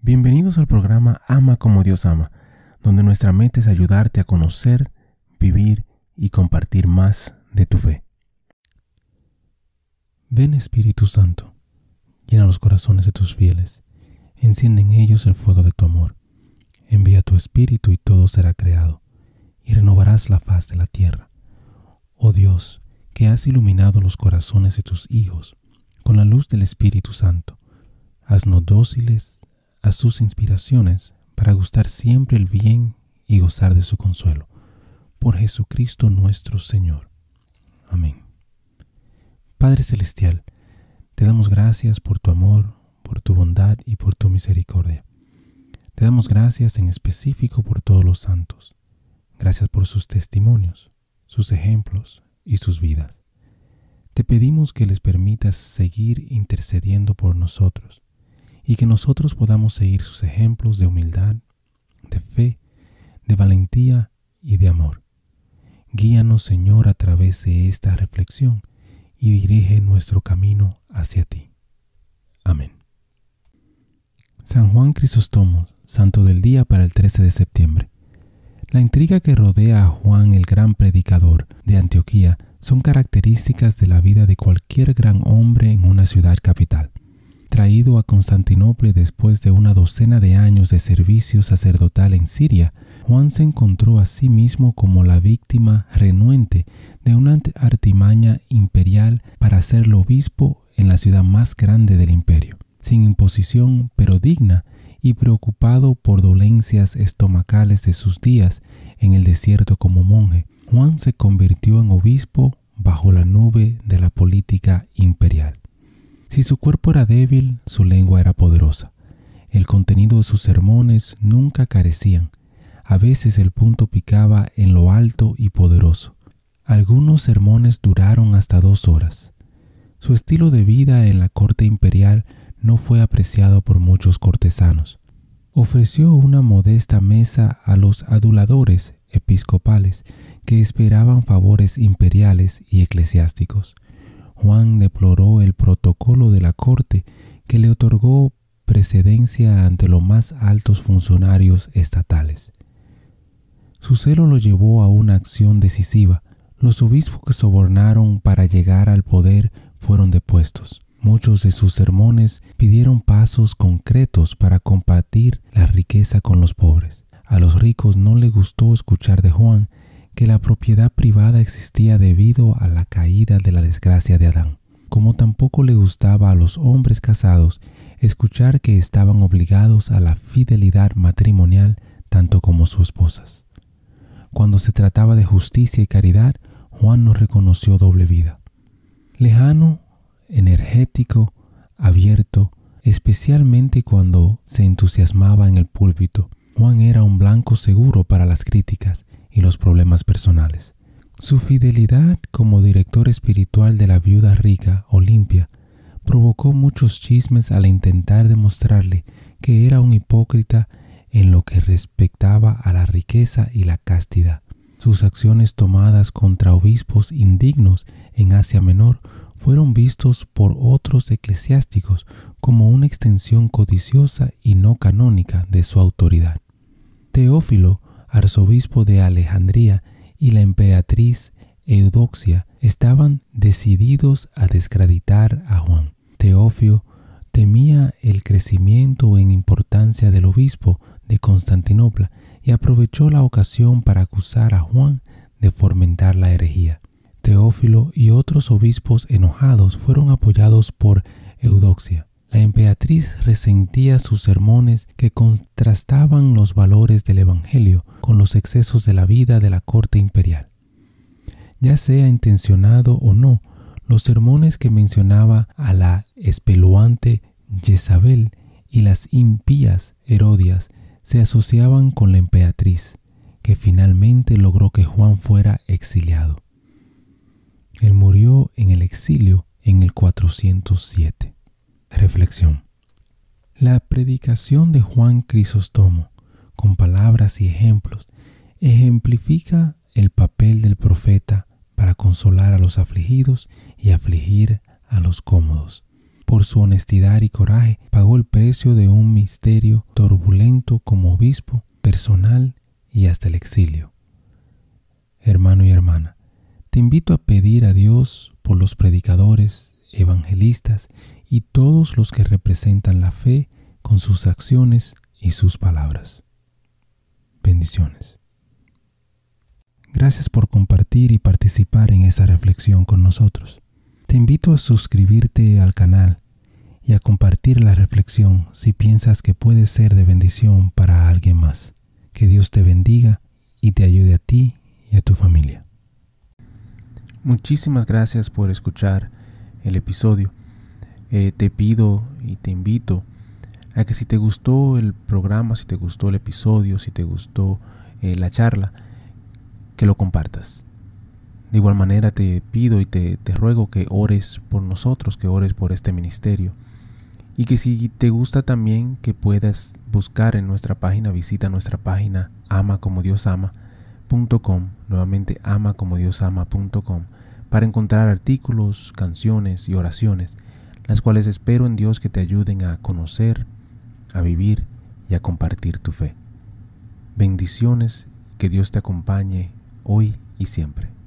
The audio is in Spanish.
Bienvenidos al programa Ama como Dios ama, donde nuestra meta es ayudarte a conocer, vivir y compartir más de tu fe. Ven Espíritu Santo, llena los corazones de tus fieles, enciende en ellos el fuego de tu amor. Envía tu Espíritu y todo será creado, y renovarás la faz de la tierra. Oh Dios, que has iluminado los corazones de tus hijos con la luz del Espíritu Santo, haznos dóciles a sus inspiraciones para gustar siempre el bien y gozar de su consuelo. Por Jesucristo nuestro Señor. Amén. Padre Celestial, te damos gracias por tu amor, por tu bondad y por tu misericordia. Te damos gracias en específico por todos los santos. Gracias por sus testimonios, sus ejemplos y sus vidas. Te pedimos que les permitas seguir intercediendo por nosotros y que nosotros podamos seguir sus ejemplos de humildad, de fe, de valentía y de amor. Guíanos, Señor, a través de esta reflexión y dirige nuestro camino hacia ti. Amén. San Juan Crisóstomo, Santo del Día para el 13 de septiembre. La intriga que rodea a Juan el gran predicador de Antioquía son características de la vida de cualquier gran hombre en una ciudad capital. Traído a Constantinopla después de una docena de años de servicio sacerdotal en Siria, Juan se encontró a sí mismo como la víctima renuente de una artimaña imperial para hacerlo obispo en la ciudad más grande del imperio. Sin imposición, pero digna, y preocupado por dolencias estomacales de sus días en el desierto como monje, Juan se convirtió en obispo bajo la nube de la política imperial. Si su cuerpo era débil, su lengua era poderosa. El contenido de sus sermones nunca carecían. A veces el punto picaba en lo alto y poderoso. Algunos sermones duraron hasta dos horas. Su estilo de vida en la corte imperial no fue apreciado por muchos cortesanos. Ofreció una modesta mesa a los aduladores episcopales que esperaban favores imperiales y eclesiásticos. Juan deploró el protocolo de la corte que le otorgó precedencia ante los más altos funcionarios estatales. Su celo lo llevó a una acción decisiva. Los obispos que sobornaron para llegar al poder fueron depuestos. Muchos de sus sermones pidieron pasos concretos para compartir la riqueza con los pobres. A los ricos no les gustó escuchar de Juan que la propiedad privada existía debido a la caída de la desgracia de Adán, como tampoco le gustaba a los hombres casados escuchar que estaban obligados a la fidelidad matrimonial tanto como sus esposas. Cuando se trataba de justicia y caridad, Juan no reconoció doble vida. Lejano, energético, abierto, especialmente cuando se entusiasmaba en el púlpito, Juan era un blanco seguro para las críticas y los problemas personales. Su fidelidad como director espiritual de la viuda rica, Olimpia, provocó muchos chismes al intentar demostrarle que era un hipócrita en lo que respectaba a la riqueza y la castidad. Sus acciones tomadas contra obispos indignos en Asia Menor fueron vistos por otros eclesiásticos como una extensión codiciosa y no canónica de su autoridad. Teófilo arzobispo de Alejandría, y la emperatriz Eudoxia estaban decididos a descreditar a Juan. Teofio temía el crecimiento en importancia del obispo de Constantinopla y aprovechó la ocasión para acusar a Juan de fomentar la herejía. Teófilo y otros obispos enojados fueron apoyados por Eudoxia. La emperatriz resentía sus sermones que contrastaban los valores del Evangelio con los excesos de la vida de la corte imperial. Ya sea intencionado o no, los sermones que mencionaba a la espeluante Jezabel y las impías Herodias se asociaban con la emperatriz, que finalmente logró que Juan fuera exiliado. Él murió en el exilio en el 407. Reflexión. La predicación de Juan Crisóstomo, con palabras y ejemplos, ejemplifica el papel del profeta para consolar a los afligidos y afligir a los cómodos. por su honestidad y coraje, pagó el precio de un misterio turbulento como obispo, personal y hasta el exilio. Hermano y hermana, te invito a pedir a Dios por los predicadores, evangelistas y todos los que representan la fe con sus acciones y sus palabras. Bendiciones. Gracias por compartir y participar en esta reflexión con nosotros. Te invito a suscribirte al canal y a compartir la reflexión si piensas que puede ser de bendición para alguien más. Que Dios te bendiga y te ayude a ti y a tu familia. Muchísimas gracias por escuchar el episodio. Eh, te pido y te invito a que si te gustó el programa, si te gustó el episodio, si te gustó eh, la charla, que lo compartas. De igual manera te pido y te, te ruego que ores por nosotros, que ores por este ministerio. Y que si te gusta también que puedas buscar en nuestra página, visita nuestra página amacomodiosama.com, nuevamente amacomodiosama.com, para encontrar artículos, canciones y oraciones, las cuales espero en Dios que te ayuden a conocer, a vivir y a compartir tu fe. Bendiciones, que Dios te acompañe hoy y siempre.